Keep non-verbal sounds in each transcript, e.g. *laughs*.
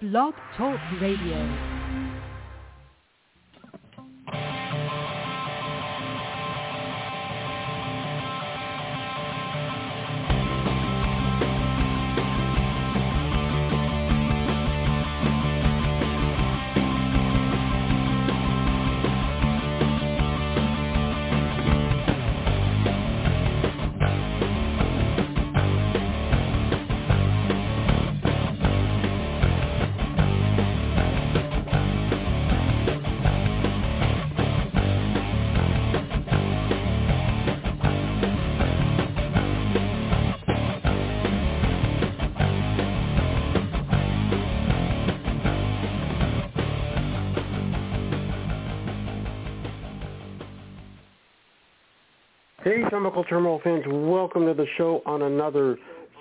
Blog Talk Radio. Turnbuckle Turmoil fans, welcome to the show on another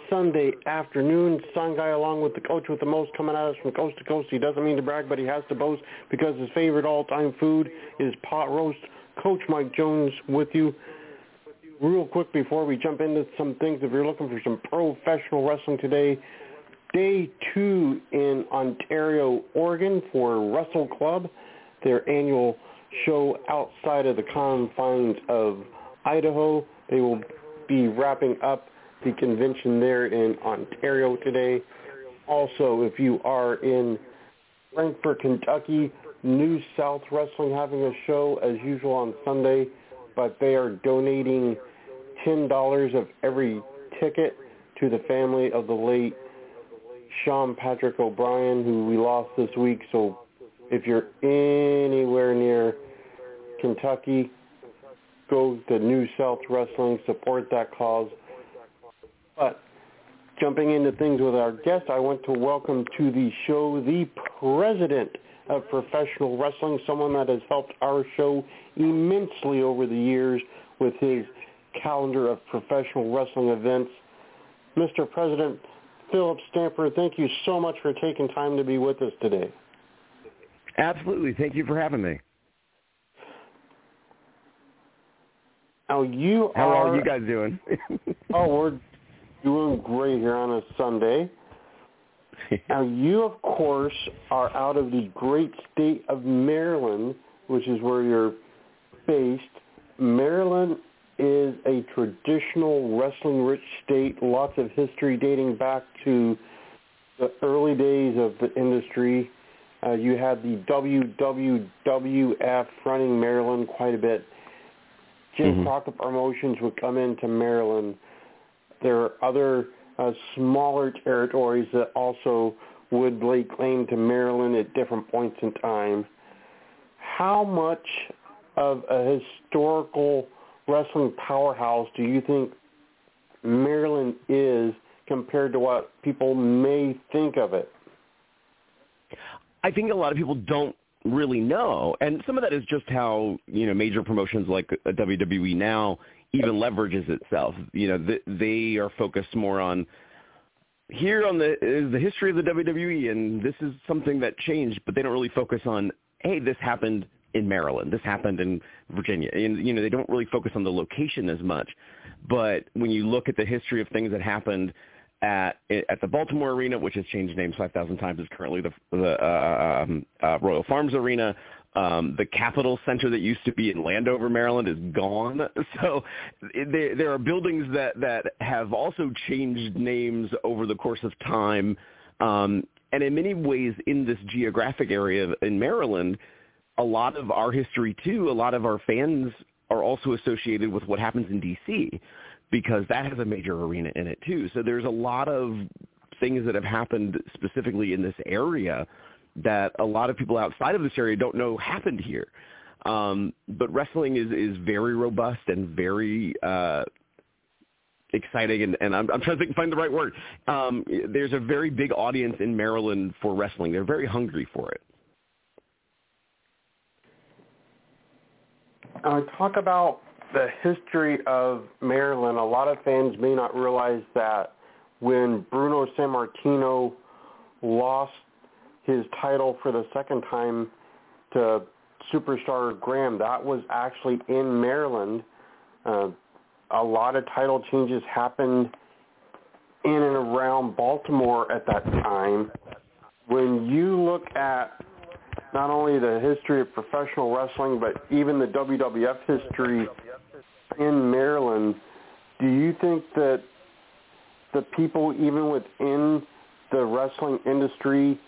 Sunday afternoon. Sign Guy along with the coach with the most coming at us from coast to coast. He doesn't mean to brag, but he has to boast because his favorite all-time food is pot roast. Coach Mike Jones with you. Real quick before we jump into some things, if you're looking for some professional wrestling today, day two in Ontario, Oregon for Wrestle Club, their annual show outside of the confines of Idaho. They will be wrapping up the convention there in Ontario today. Also, if you are in Frankfort, Kentucky, New South Wrestling having a show as usual on Sunday, but they are donating $10 of every ticket to the family of the late Sean Patrick O'Brien, who we lost this week. So if you're anywhere near Kentucky, go to New South Wrestling, support that cause. But jumping into things with our guest, I want to welcome to the show the president of professional wrestling, someone that has helped our show immensely over the years with his calendar of professional wrestling events. Mr. President Philip Stamper, thank you so much for taking time to be with us today. Absolutely. Thank you for having me. Now you How are, are you guys doing? *laughs* oh, we're doing great here on a Sunday. now you, of course, are out of the great state of Maryland, which is where you're based. Maryland is a traditional wrestling-rich state, lots of history dating back to the early days of the industry. Uh, you had the WWWF running Maryland quite a bit. Jim Mhm. Crockett Promotions would come into Maryland. There are other uh, smaller territories that also would lay claim to Maryland at different points in time. How much of a historical wrestling powerhouse do you think Maryland is compared to what people may think of it? I think a lot of people don't really know, and some of that is just how you know major promotions like uh, WWE now even leverages itself. You know, th- they are focused more on here on the is the history of the WWE, and this is something that changed, but they don't really focus on hey, this happened in Maryland, this happened in Virginia, and you know they don't really focus on the location as much. But when you look at the history of things that happened at at the Baltimore Arena, which has changed names 5,000 times, is currently the, the uh, um, uh, Royal Farms Arena. Um, the Capitol Center that used to be in Landover, Maryland, is gone. *laughs* So there, there are buildings that that have also changed names over the course of time. Um, and in many ways, in this geographic area in Maryland, a lot of our history too, a lot of our fans are also associated with what happens in D.C because that has a major arena in it too. So there's a lot of things that have happened specifically in this area that a lot of people outside of this area don't know happened here. Um, but wrestling is, is very robust and very uh, exciting, and, and I'm, I'm trying to think, find the right word. Um, there's a very big audience in Maryland for wrestling. They're very hungry for it. Uh, talk about the history of Maryland. A lot of fans may not realize that when Bruno Sammartino lost his title for the second time to Superstar Graham, that was actually in Maryland. Uh, a lot of title changes happened in and around Baltimore at that time. when you look at not only the history of professional wrestling, but even the WWF history in Maryland, do you think that the people, even within the wrestling industry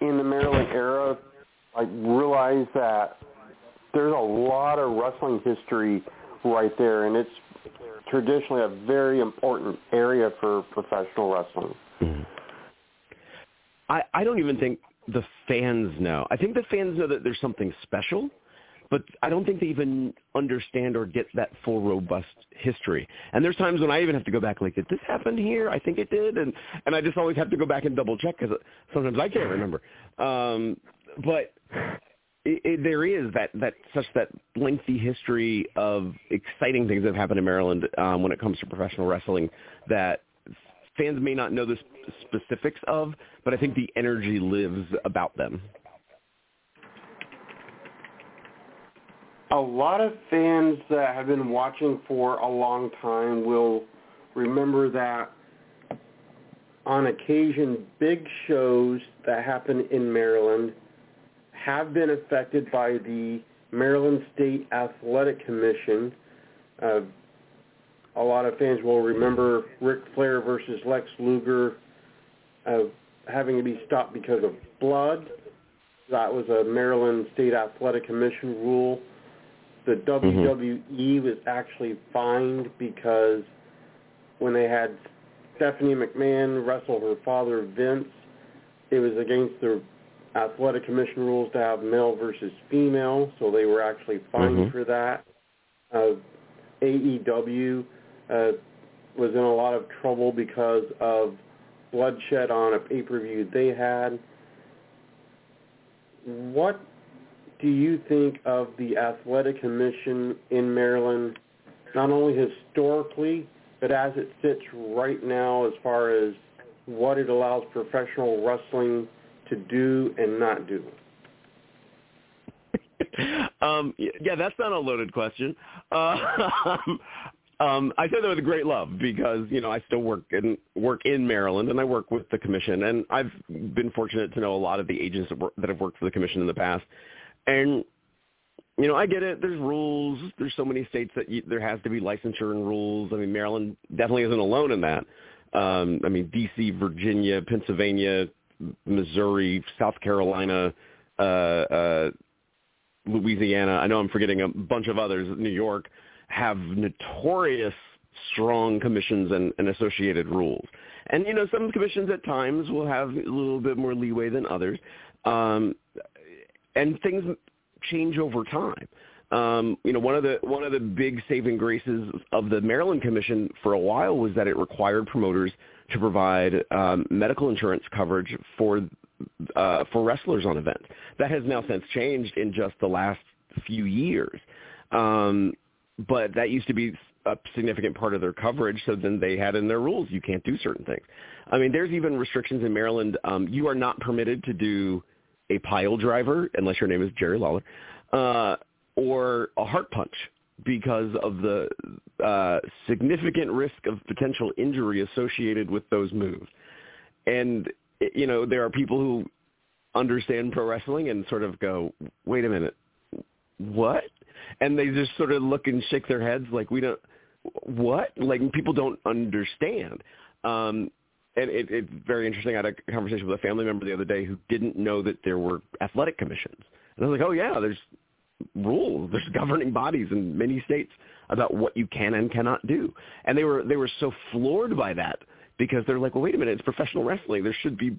in the Maryland era, like realize that there's a lot of wrestling history right there, and it's traditionally a very important area for professional wrestling. Mm-hmm. I, I don't even think the fans know. I think the fans know that there's something special, but I don't think they even understand or get that full robust history. And there's times when I even have to go back like, did this happen here? I think it did, and and I just always have to go back and double check because sometimes I can't remember. Um, but it, it, there is that that such that lengthy history of exciting things that have happened in Maryland um, when it comes to professional wrestling that fans may not know the specifics of, but I think the energy lives about them. A lot of fans that have been watching for a long time will remember that on occasion big shows that happen in Maryland have been affected by the Maryland State Athletic Commission. Uh, a lot of fans will remember Ric Flair versus Lex Luger uh, having to be stopped because of blood. That was a Maryland State Athletic Commission rule. The WWE mm-hmm. was actually fined because when they had Stephanie McMahon wrestle her father Vince, it was against the athletic commission rules to have male versus female, so they were actually fined mm-hmm. for that. Uh, AEW uh, was in a lot of trouble because of bloodshed on a pay-per-view they had. What do you think of the athletic commission in Maryland, not only historically, but as it sits right now as far as what it allows professional wrestling to do and not do? *laughs* um, yeah, that's not a loaded question. Uh, *laughs* um, I say that with great love because you know I still work in work in Maryland and I work with the commission and I've been fortunate to know a lot of the agents that, work, that have worked for the commission in the past, and you know I get it. There's rules. There's so many states that you, there has to be licensure and rules. I mean Maryland definitely isn't alone in that. Um, I mean D.C., Virginia, Pennsylvania, Missouri, South Carolina, uh, uh, Louisiana. I know I'm forgetting a bunch of others. New York have notorious strong commissions and, and associated rules. And you know, some commissions at times will have a little bit more leeway than others, um, and things change over time. Um, you know, one of the one of the big saving graces of the Maryland Commission for a while was that it required promoters to provide um, medical insurance coverage for uh, for wrestlers on events. That has now since changed in just the last few years. Um, but that used to be a significant part of their coverage. So then they had in their rules you can't do certain things. I mean, there's even restrictions in Maryland. Um, you are not permitted to do a pile driver unless your name is Jerry Lawler, uh, or a heart punch because of the uh, significant risk of potential injury associated with those moves. And you know, there are people who understand pro wrestling and sort of go, "Wait a minute, what?" And they just sort of look and shake their heads like, "We don't what?" Like people don't understand. Um, and it, it's very interesting. I had a conversation with a family member the other day who didn't know that there were athletic commissions. And I was like, "Oh yeah, there's rules. There's *laughs* governing bodies in many states about what you can and cannot do. And they were they were so floored by that because they're like, well, wait a minute, it's professional wrestling. There should be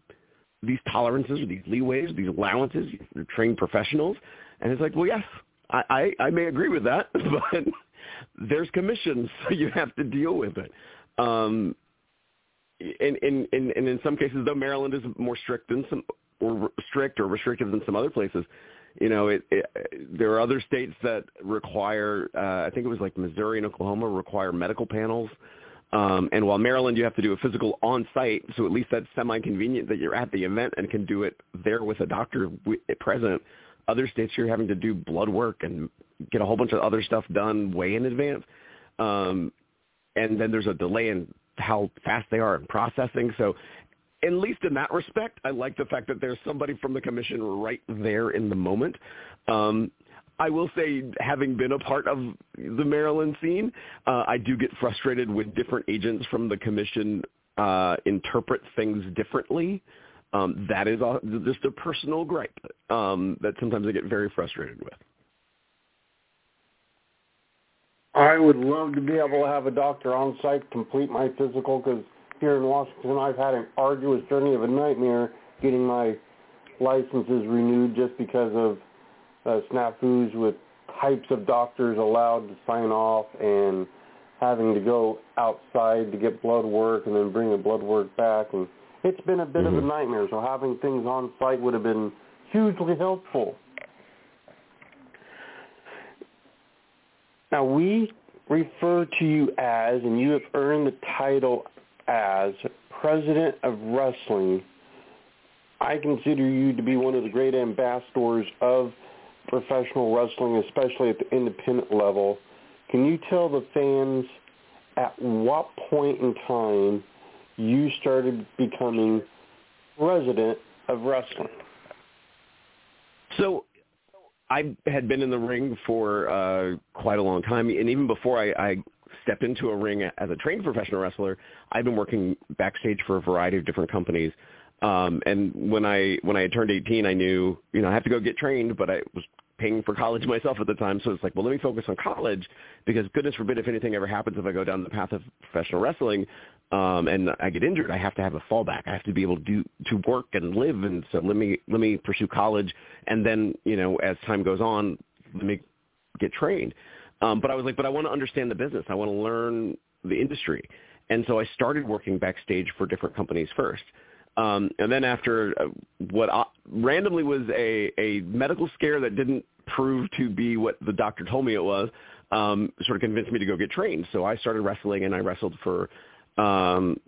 these tolerances or these leeways, these allowances. They're trained professionals, and it's like, well, yes, I I, I may agree with that, *laughs* but there's commissions, so *laughs* you have to deal with it. Um, in, in in and in some cases, though, Maryland is more strict than some or strict or restrictive than some other places you know, it, it, there are other states that require, uh, I think it was like Missouri and Oklahoma require medical panels. Um, and while Maryland, you have to do a physical on site, so at least that's semi-convenient that you're at the event and can do it there with a doctor present. Other states, you're having to do blood work and get a whole bunch of other stuff done way in advance. Um, and then there's a delay in how fast they are in processing. So at least in that respect, I like the fact that there's somebody from the commission right there in the moment. Um, I will say, having been a part of the Maryland scene, uh, I do get frustrated when different agents from the commission uh, interpret things differently. Um, that is a, just a personal gripe um, that sometimes I get very frustrated with. I would love to be able to have a doctor on site complete my physical because here in Washington I've had an arduous journey of a nightmare getting my licenses renewed just because of uh, snafus with types of doctors allowed to sign off and having to go outside to get blood work and then bring the blood work back and it's been a bit mm-hmm. of a mm-hmm. nightmare so having things on site would have been hugely helpful. Now we refer to you as and you have earned the title as president of wrestling. I consider you to be one of the great ambassadors of professional wrestling, especially at the independent level. Can you tell the fans at what point in time you started becoming president of wrestling? So I had been in the ring for uh, quite a long time, and even before I, I stepped into a ring as a trained professional wrestler, I've been working backstage for a variety of different companies. Um, and when I when I had turned 18, I knew you know I have to go get trained, but I was paying for college myself at the time, so it's like, well, let me focus on college because goodness forbid if anything ever happens if I go down the path of professional wrestling um, and I get injured, I have to have a fallback. I have to be able to do to work and live, and so let me let me pursue college, and then you know as time goes on, let me get trained. Um, but I was like, but I want to understand the business. I want to learn the industry, and so I started working backstage for different companies first. Um, and then after uh, what uh, randomly was a, a medical scare that didn't prove to be what the doctor told me it was, um, sort of convinced me to go get trained. So I started wrestling, and I wrestled for um,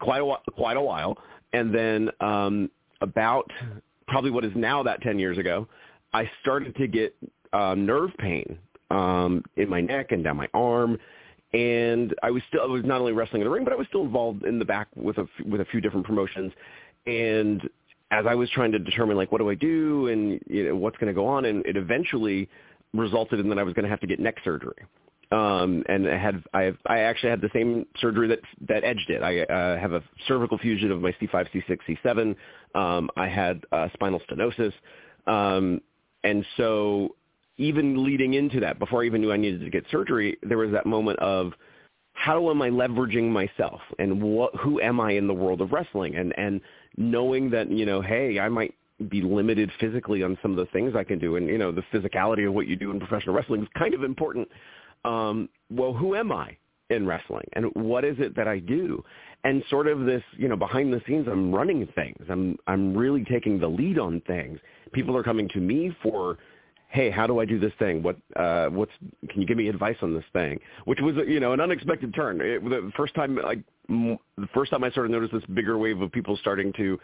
quite a while, quite a while. And then um, about probably what is now that 10 years ago, I started to get uh, nerve pain um, in my neck and down my arm and I was still I was not only wrestling in the ring, but I was still involved in the back with a with a few different promotions. And as I was trying to determine like what do I do and you know what's going to go on, and it eventually resulted in that I was going to have to get neck surgery. Um, and I had I have, I actually had the same surgery that that Edge did. I uh, have a cervical fusion of my C5, C6, C7. Um, I had uh, spinal stenosis, um, and so even leading into that, before I even knew I needed to get surgery, there was that moment of how am I leveraging myself? And what who am I in the world of wrestling? And and knowing that you know hey I might be limited physically on some of the things I can do. And you know the physicality of what you do in professional wrestling is kind of important. Um well who am I in wrestling? And what is it that I do? And sort of this you know behind the scenes I'm running things. I'm I'm really taking the lead on things. People are coming to me for hey, how do I do this thing? What, uh, what's, can you give me advice on this thing? Which was, you know, an unexpected turn. It, the first time, like, m- the first time I sort of noticed this bigger wave of people starting to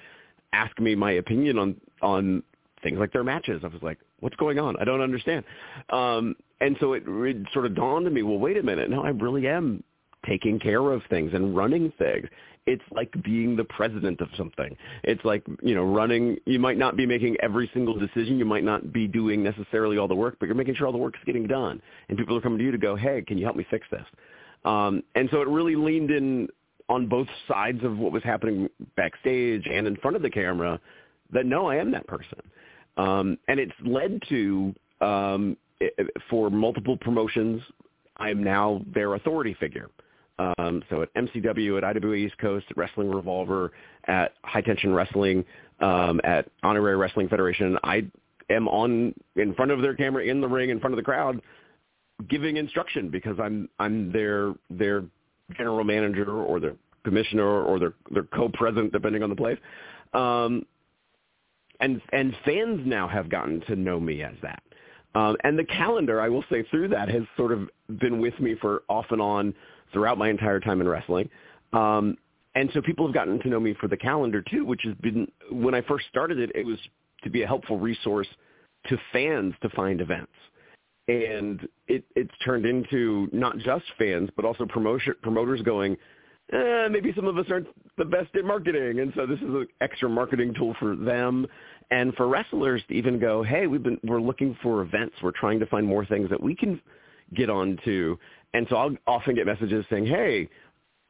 ask me my opinion on, on things like their matches. I was like, what's going on? I don't understand. Um, and so it, it sort of dawned on me, well, wait a minute. No, I really am taking care of things and running things it's like being the president of something. It's like, you know, running, you might not be making every single decision. You might not be doing necessarily all the work, but you're making sure all the work's getting done. And people are coming to you to go, hey, can you help me fix this? Um, and so it really leaned in on both sides of what was happening backstage and in front of the camera that, no, I am that person. Um, and it's led to, um, for multiple promotions, I'm now their authority figure. Um, so at MCW, at IWA East Coast, at Wrestling Revolver, at High Tension Wrestling, um, at Honorary Wrestling Federation, I am on in front of their camera in the ring in front of the crowd, giving instruction because I'm I'm their their general manager or their commissioner or their their co-president depending on the place. Um, and and fans now have gotten to know me as that. Um, and the calendar, I will say, through that has sort of been with me for off and on throughout my entire time in wrestling. Um, and so people have gotten to know me for the calendar too, which has been when I first started it, it was to be a helpful resource to fans to find events. And it, it's turned into not just fans, but also promotion, promoters going, eh, maybe some of us aren't the best at marketing, and so this is an extra marketing tool for them and for wrestlers to even go, hey, we've been we're looking for events, we're trying to find more things that we can get on to. and so I'll often get messages saying, hey.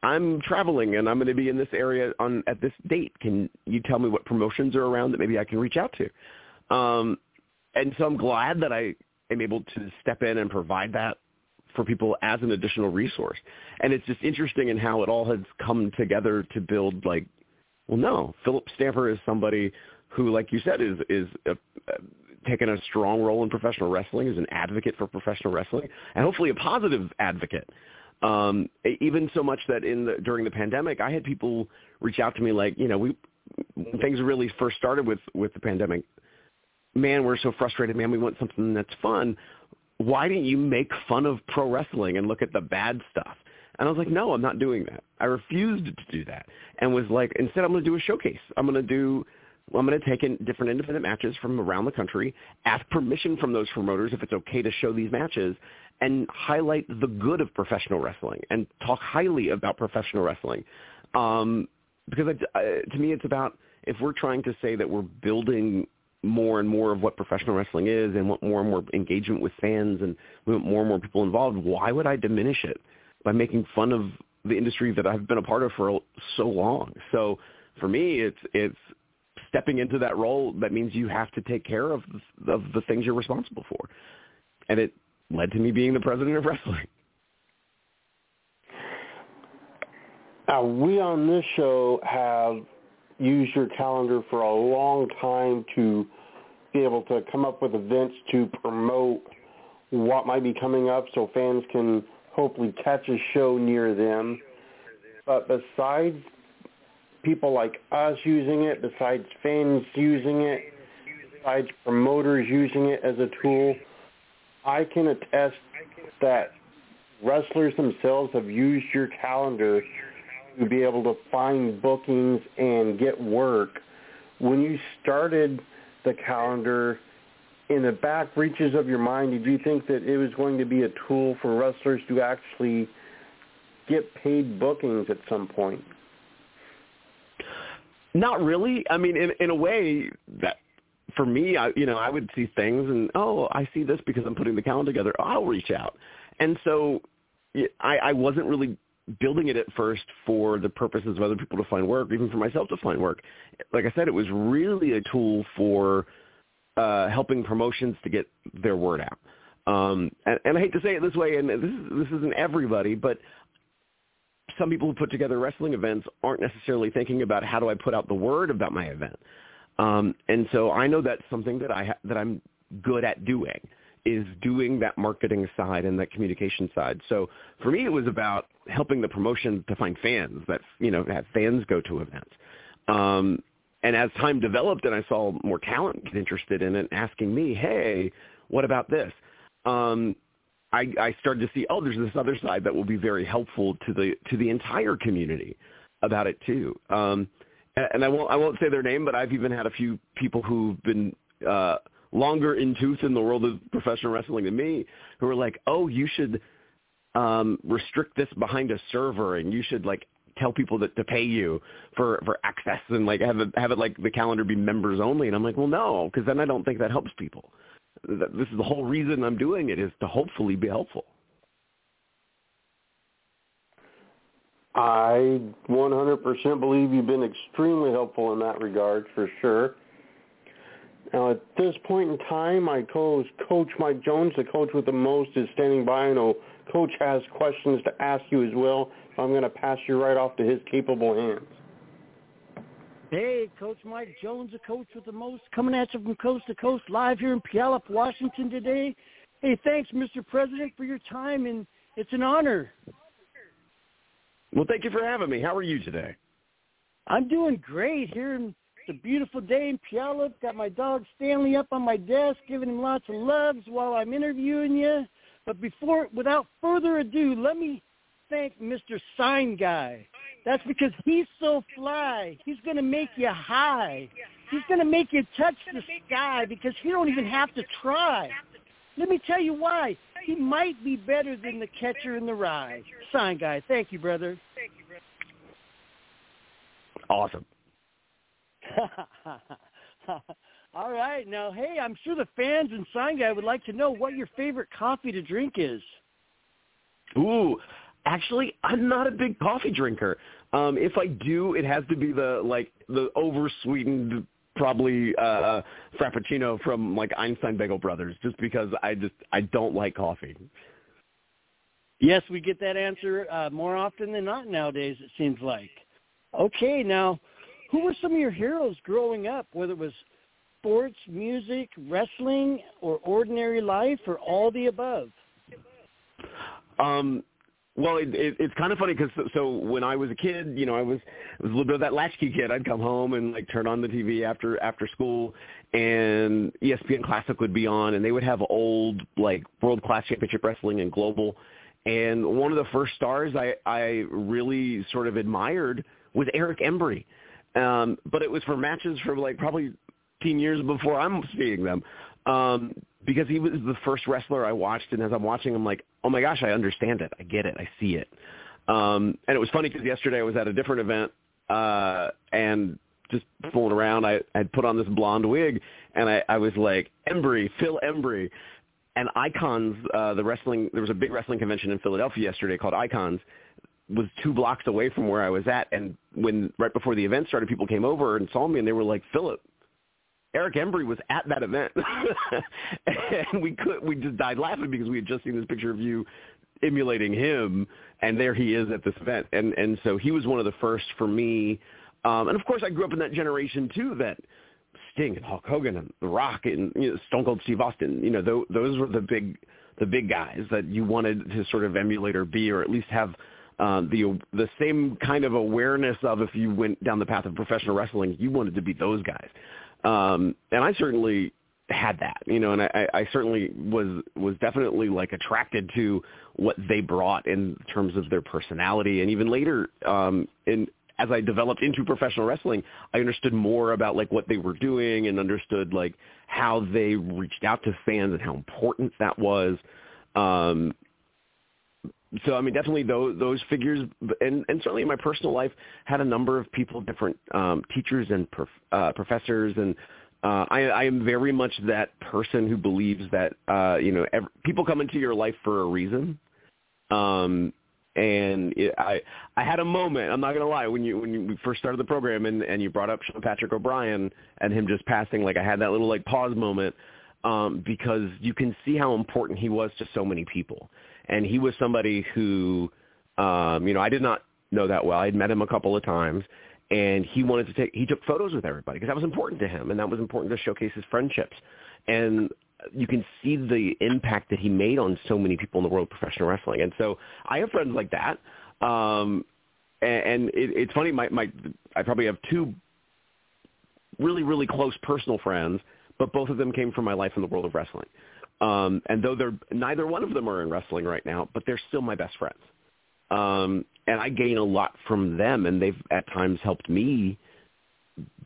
I'm traveling and I'm going to be in this area on at this date. Can you tell me what promotions are around that maybe I can reach out to? Um, and so I'm glad that I am able to step in and provide that for people as an additional resource. And it's just interesting in how it all has come together to build like, well, no, Philip Stamper is somebody who, like you said, is is a, taken a strong role in professional wrestling, is an advocate for professional wrestling, and hopefully a positive advocate. Um, even so much that in the, during the pandemic, I had people reach out to me like, you know, we things really first started with with the pandemic. Man, we're so frustrated. Man, we want something that's fun why didn't you make fun of pro wrestling and look at the bad stuff? And I was like, no, I'm not doing that. I refused to do that and was like, instead I'm going to do a showcase. I'm going to do, I'm going to take in different independent matches from around the country, ask permission from those promoters if it's okay to show these matches, and highlight the good of professional wrestling and talk highly about professional wrestling. Um, because I, to me, it's about if we're trying to say that we're building more and more of what professional wrestling is and want more and more engagement with fans and we want more and more people involved, why would I diminish it by making fun of the industry that I've been a part of for so long? So for me, it's it's stepping into that role that means you have to take care of of the things you're responsible for. And it led to me being the president of wrestling. Now, we on this show have used your calendar for a long time to be able to come up with events to promote what might be coming up so fans can hopefully catch a show near them. But besides people like us using it, besides fans using it, besides promoters using it as a tool, I can attest that wrestlers themselves have used your calendar to be able to find bookings and get work. When you started the calendar, in the back reaches of your mind, did you think that it was going to be a tool for wrestlers to actually get paid bookings at some point? Not really. I mean, in in a way that for me, I you know I would see things and oh I see this because I'm putting the calendar together. I'll reach out, and so I, I wasn't really building it at first for the purposes of other people to find work, even for myself to find work. Like I said, it was really a tool for uh, helping promotions to get their word out. Um, and, and I hate to say it this way, and this is, this isn't everybody, but some people who put together wrestling events aren't necessarily thinking about how do I put out the word about my event. Um, and so I know that's something that I ha- that I'm good at doing is doing that marketing side and that communication side. So for me, it was about helping the promotion to find fans that you know have fans go to events. Um, and as time developed, and I saw more talent get interested in it, asking me, "Hey, what about this?" Um, I, I started to see, oh, there's this other side that will be very helpful to the to the entire community about it too. Um, and, and I won't I won't say their name, but I've even had a few people who've been uh, longer in tooth in the world of professional wrestling than me who are like, oh, you should um, restrict this behind a server and you should like tell people that to pay you for for access and like have it have it like the calendar be members only and I'm like well no because then I don't think that helps people this is the whole reason I'm doing it is to hopefully be helpful I 100% believe you've been extremely helpful in that regard for sure now, at this point in time, my co-host, Coach Mike Jones, the coach with the most, is standing by. I know Coach has questions to ask you as well, so I'm going to pass you right off to his capable hands. Hey, Coach Mike Jones, the coach with the most, coming at you from coast to coast, live here in Puyallup, Washington today. Hey, thanks, Mr. President, for your time, and it's an honor. Well, thank you for having me. How are you today? I'm doing great here in a beautiful day in Puyallup. Got my dog Stanley up on my desk, giving him lots of loves while I'm interviewing you. But before, without further ado, let me thank Mr. Sign Guy. That's because he's so fly. He's going to make you high. He's going to make you touch the sky because you don't even have to try. Let me tell you why. He might be better than the catcher in the rye. Sign Guy. Thank you, brother. awesome. *laughs* All right. Now, hey, I'm sure the fans and sign guy would like to know what your favorite coffee to drink is. Ooh, actually, I'm not a big coffee drinker. Um, if I do, it has to be the like the oversweetened probably uh frappuccino from like Einstein Bagel Brothers just because I just I don't like coffee. Yes, we get that answer uh, more often than not nowadays. It seems like. Okay, now, who were some of your heroes growing up? Whether it was sports, music, wrestling, or ordinary life, or all the above? Um, well, it, it, it's kind of funny because so, so when I was a kid, you know, I was I was a little bit of that latchkey kid. I'd come home and like turn on the TV after after school, and ESPN Classic would be on, and they would have old like World Class Championship Wrestling and Global. And one of the first stars I I really sort of admired was Eric Embry, um, but it was for matches from like probably 10 years before I'm seeing them. Um, because he was the first wrestler I watched, and as I'm watching, I'm like, oh my gosh, I understand it, I get it, I see it. Um, and it was funny because yesterday I was at a different event, uh, and just fooling around, I had put on this blonde wig, and I, I was like, Embry, Phil Embry, and Icons, uh, the wrestling, there was a big wrestling convention in Philadelphia yesterday called Icons, was two blocks away from where I was at, and when right before the event started, people came over and saw me, and they were like, Philip, Eric Embry was at that event, *laughs* and we could we just died laughing because we had just seen this picture of you emulating him, and there he is at this event, and and so he was one of the first for me, um, and of course I grew up in that generation too that Sting and Hulk Hogan and The Rock and you know, Stone Cold Steve Austin, you know those, those were the big the big guys that you wanted to sort of emulate or be, or at least have um, the the same kind of awareness of if you went down the path of professional wrestling, you wanted to be those guys. Um, and I certainly had that, you know, and I, I certainly was was definitely like attracted to what they brought in terms of their personality, and even later, um, in as I developed into professional wrestling, I understood more about like what they were doing and understood like how they reached out to fans and how important that was. Um, so I mean, definitely those those figures, and and certainly in my personal life, had a number of people, different um, teachers and prof, uh, professors, and uh, I, I am very much that person who believes that uh, you know every, people come into your life for a reason. Um, and it, I I had a moment. I'm not gonna lie. When you when you, first started the program and and you brought up Sean Patrick O'Brien and him just passing, like I had that little like pause moment um, because you can see how important he was to so many people and he was somebody who, um, you know, I did not know that well. I had met him a couple of times, and he wanted to take he took photos with everybody because that was important to him, and that was important to showcase his friendships. And you can see the impact that he made on so many people in the world of professional wrestling. And so I have friends like that. Um, and, and it, it's funny, my, my I probably have two really really close personal friends, but both of them came from my life in the world of wrestling. Um, and though they're neither one of them are in wrestling right now, but they're still my best friends. Um, and I gain a lot from them, and they've at times helped me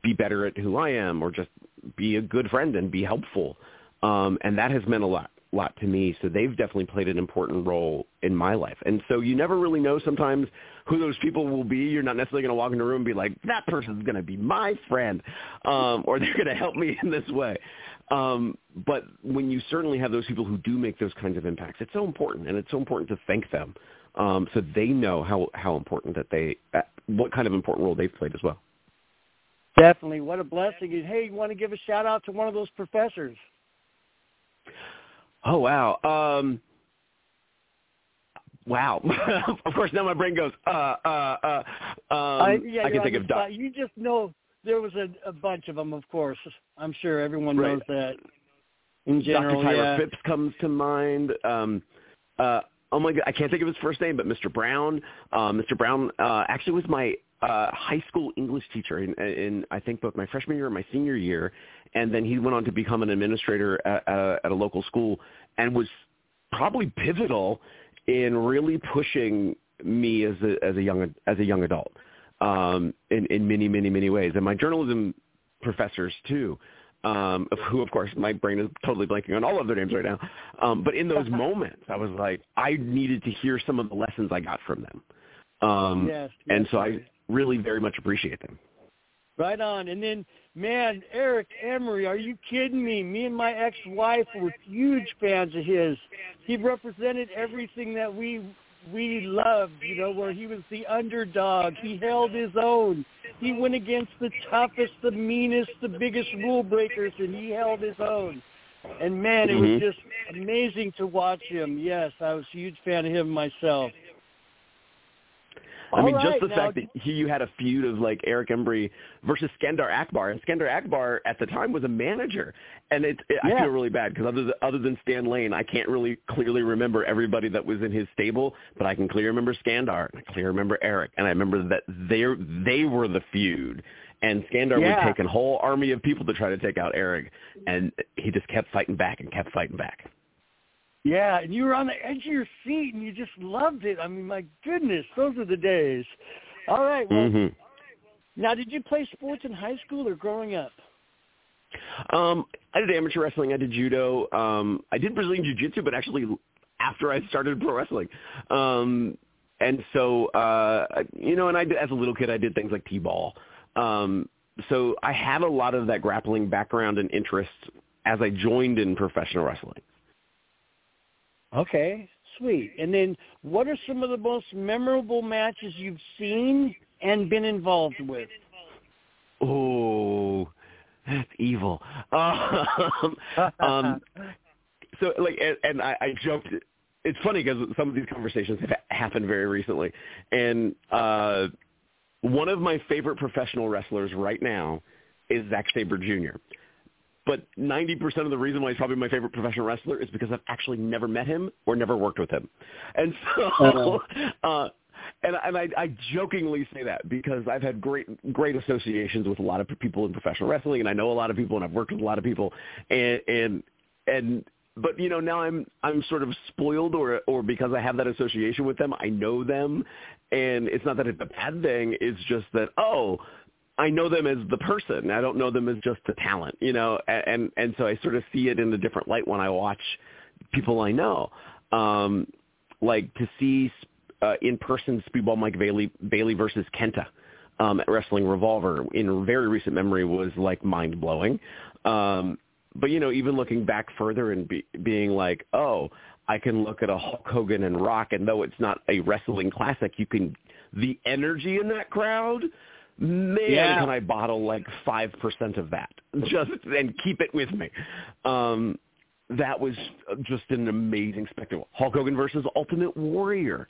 be better at who I am, or just be a good friend and be helpful. Um, and that has meant a lot, lot to me. So they've definitely played an important role in my life. And so you never really know sometimes who those people will be. You're not necessarily going to walk in a room and be like, that person's going to be my friend, um, or *laughs* they're going to help me in this way. Um, but when you certainly have those people who do make those kinds of impacts, it's so important, and it's so important to thank them um, so they know how how important that they uh, what kind of important role they've played as well. Definitely, what a blessing! hey, you want to give a shout out to one of those professors? Oh wow. Um, wow. *laughs* of course, now my brain goes, uh, uh, uh, um, I, yeah, I can think of Doc. You just know there was a, a bunch of them, of course. I'm sure everyone right. knows that. In general, Dr. Tyler yeah. Phipps comes to mind. Um, uh, oh my God, I can't think of his first name, but Mr. Brown. Uh, Mr. Brown uh, actually was my uh, high school English teacher in, in I think both my freshman year and my senior year, and then he went on to become an administrator at, at, at a local school, and was probably pivotal in really pushing me as a as a young as a young adult um, in, in many, many, many ways. And my journalism professors too, um, who, of course, my brain is totally blanking on all of their names right now. Um, but in those *laughs* moments, I was like, I needed to hear some of the lessons I got from them. Um, yes, yes, and so I really very much appreciate them. Right on. And then, man, Eric Embry, are you kidding me? Me and my ex-wife were huge fans of his. He represented everything that we we loved, you know, where he was the underdog. He held his own. He went against the toughest, the meanest, the biggest rule breakers, and he held his own. And man, it Mhm. was just amazing to watch him. Yes, I was a huge fan of him myself. I mean, All just the now- fact that he, you had a feud of like Eric Embry versus Skandar Akbar, and Skandar Akbar at the time was a manager, and it, it, I feel really bad because other than, other than Stan Lane, I can't really clearly remember everybody that was in his stable, but I can clearly remember Skandar, and I clearly remember Eric, and I remember that they they were the feud, and Skandar Yeah. would take a whole army of people to try to take out Eric, and he just kept fighting back and kept fighting back. Yeah, and you were on the edge of your seat, and you just loved it. I mean, my goodness, those are the days. All right, well, hmm now did you play sports in high school or growing up? Um, I did amateur wrestling. I did judo. Um, I did Brazilian jiu-jitsu, but actually after I started pro wrestling. Um, and so, uh, you know, and I did, as a little kid, I did things like t-ball. Um, so I have a lot of that grappling background and interest as I joined in professional wrestling. Okay, sweet. And then what are some of the most memorable matches you've seen and been involved with? Oh, that's evil. *laughs* Um, um, so like, and, and I, I joked. It's funny because some of these conversations have happened very recently, and uh, one of my favorite professional wrestlers right now is Zack Sabre Jr. But 90% of the reason why he's probably my favorite professional wrestler is because I've actually never met him or never worked with him. And so, *laughs* uh, and, and I, I jokingly say that because I've had great, great associations with a lot of people in professional wrestling and I know a lot of people and I've worked with a lot of people and, and, and, but you know, now I'm, I'm sort of spoiled or, or because I have that association with them, I know them and it's not that it's a bad thing. It's just that, oh, I know them as the person. I don't know them as just the talent, you know, and, and and so I sort of see it in a different light when I watch people I know. Um, like to see uh, in person Speedball Mike Bailey Bailey versus Kenta um, at Wrestling Revolver in very recent memory was like mind blowing. Um, but you know, even looking back further and be, being like, oh, I can look at a Hulk Hogan and Rock, and though it's not a wrestling classic, you can the energy in that crowd man, Yeah. can I bottle like five percent of that *laughs* just and keep it with me. Um, that was just an amazing spectacle. Hulk Hogan versus Ultimate Warrior.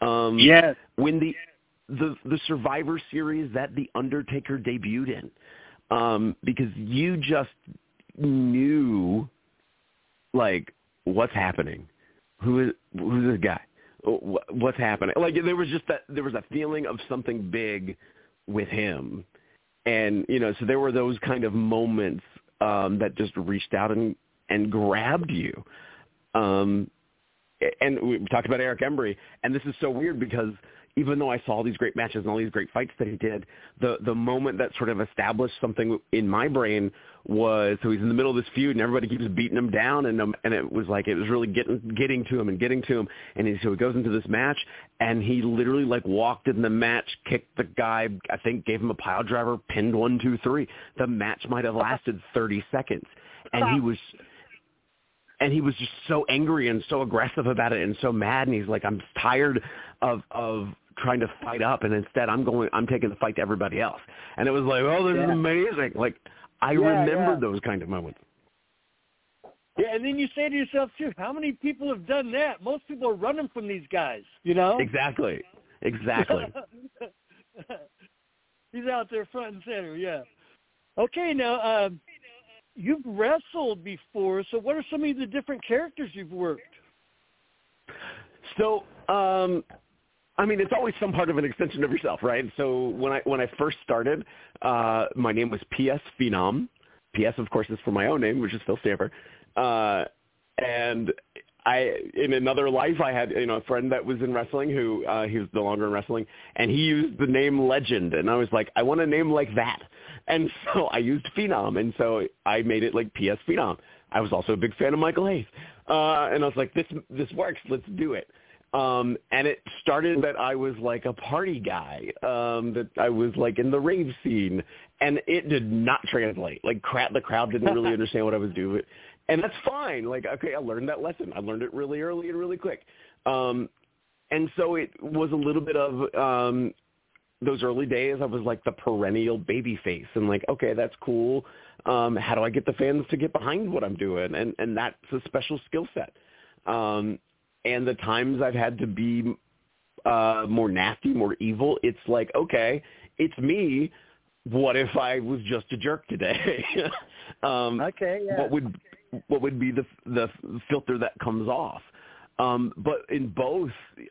Um, Yes. when the the the Survivor Series that the Undertaker debuted in, um, because you just knew like what's happening, who is who's this guy, Wh- what's happening. Like there was just that there was a feeling of something big with him, and you know so there were those kind of moments um, that just reached out and and grabbed you. Um, and we talked about Eric Embry, and this is so weird because even though I saw all these great matches and all these great fights that he did, the the moment that sort of established something in my brain was so he's in the middle of this feud and everybody keeps beating him down and um, and it was like it was really getting getting to him and getting to him. And he, so he goes into this match and he literally like walked in the match, kicked the guy, I think gave him a pile driver, pinned one two three. The match might have lasted thirty seconds, and he was and he was just so angry and so aggressive about it and so mad and he's like i'm tired of of trying to fight up and instead i'm going i'm taking the fight to everybody else and it was like oh this is amazing like i Yeah, remember yeah. those kind of moments Yeah, and then you say to yourself too, how many people have done that? Most people are running from these guys, you know? exactly exactly *laughs* He's out there front and center, yeah. Okay, now um, you've wrestled before, so what are some of the different characters you've worked? So, um, I mean, it's always some part of an extension of yourself, right? So when I when I first started, uh, my name was P.S. Phenom. P.S. of course is for my own name, which is Phil Stamper. Uh, and I, in another life, I had you know a friend that was in wrestling who uh, he was no longer in wrestling, and he used the name Legend, and I was like, I want a name like that, and *laughs* so I used Phenom, and so I made it like P.S. Phenom. I was also a big fan of Michael Hayes, uh, and I was like, this this works, let's do it. Um, and it started that I was like a party guy, um, that I was like in the rave scene, and it did not translate. Like, crap, the crowd didn't really *laughs* understand what I was doing, and that's fine. Like, okay, I learned that lesson. I learned it really early and really quick. Um, and so it was a little bit of um, those early days. I was like the perennial baby face, and like, okay, that's cool. Um, how do I get the fans to get behind what I'm doing? And and that's a special skill set. Um, and the times I've had to be uh, more nasty, more evil, it's like, okay, it's me. What if I was just a jerk today? *laughs* um, okay. Yeah. What would what would be the the filter that comes off? Um, but in both,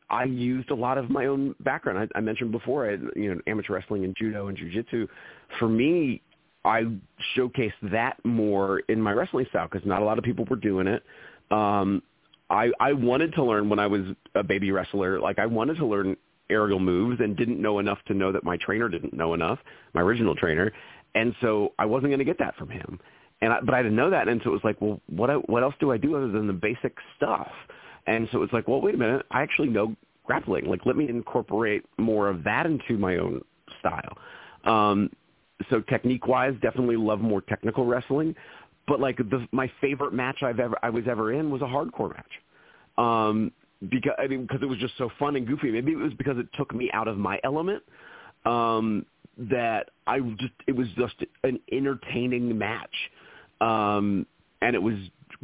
I used a lot of my own background. I, I mentioned before, I you know, amateur wrestling and judo and jujitsu. For me, I showcased that more in my wrestling style because not a lot of people were doing it. Um, I I wanted to learn when I was a baby wrestler. Like I wanted to learn aerial moves and didn't know enough to know that my trainer didn't know enough, my original trainer, and so I wasn't going to get that from him. And I, but I didn't know that, and so it was like, well, what what else do I do other than the basic stuff? And so it was like, well, wait a minute, I actually know grappling. Like, let me incorporate more of that into my own style. Um, so technique-wise, definitely love more technical wrestling but like the my favorite match I've ever I was ever in was a hardcore match. Um because I mean because it was just so fun and goofy. Maybe it was because it took me out of my element. Um that I just it was just an entertaining match. Um and it was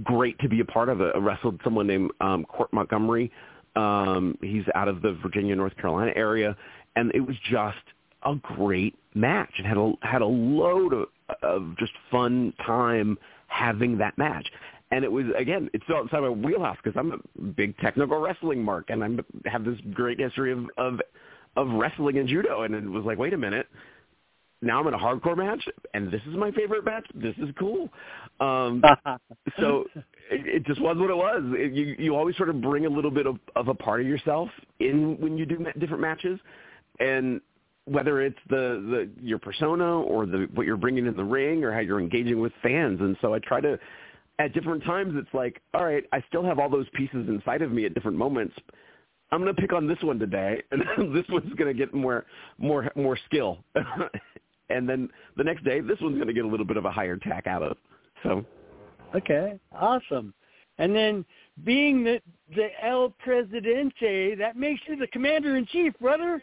great to be a part of. I wrestled someone named um Court Montgomery. Um he's out of the Virginia North Carolina area and it was just a great match and had a had a load of, of just fun time having that match. And it was again, it's outside my wheelhouse because I'm a big technical wrestling mark, and I have this great history of of of wrestling and judo. And it was like, wait a minute, now I'm in a hardcore match, and this is my favorite match. This is cool. Um, *laughs* so it, it just was what it was. It, you you always sort of bring a little bit of, of a part of yourself in when you do different matches, and whether it's the, the your persona or the what you're bringing in the ring or how you're engaging with fans. And so I try to at different times it's like, all right, I still have all those pieces inside of me at different moments. I'm going to pick on this one today, *laughs* and *laughs* this one's going to get more more more skill. And then the next day, this one's going to get a little bit of a higher tack out of. So, okay, awesome. And then being the the El Presidente, that makes you the commander in chief, brother.